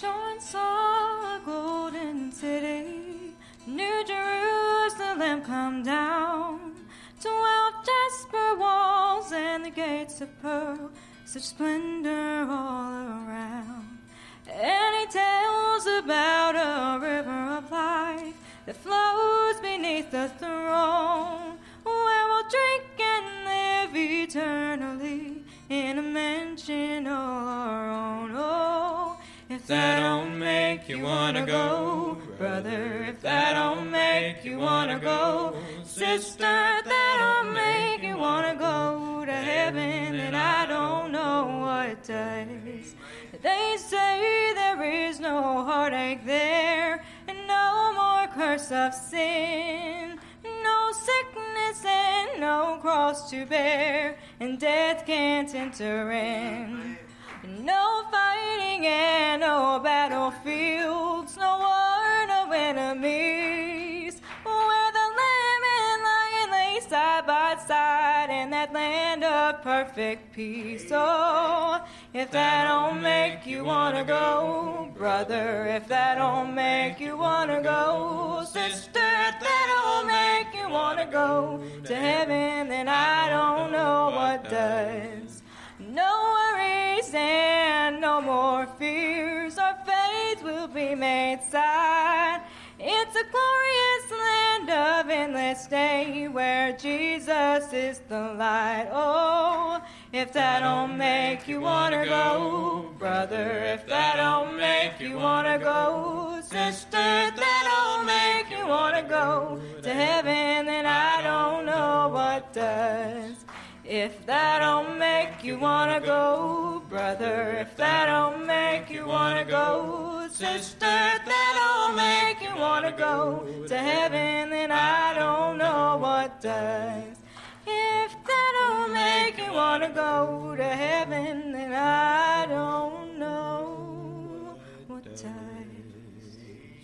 John saw a golden city, New Jerusalem come down. Twelve jasper walls and the gates of pearl, such splendor all around. And he tells about a river of life that flows beneath the throne, that don't make you wanna go, brother, if that don't make you wanna go, sister, if that don't make you wanna go to heaven, then I don't know what does. They say there is no heartache there, and no more curse of sin, no sickness and no cross to bear, and death can't enter in. No side by side in that land of perfect peace. Oh, if that don't make you wanna go, brother, if that don't make you wanna go, sister, if that don't make you wanna go to heaven, then I don't know what does. No worries and no more fears. Our faith will be made sight. It's a glorious land of endless day where Jesus is the light. Oh, if that don't make you wanna go, brother, if that don't make you wanna go, sister, if that don't make you wanna go to heaven, then I don't know what does. If that don't make you wanna go, brother, if that don't make you wanna go, sister, if that don't make you wanna go to heaven, then I don't know what does. Wanna go to heaven,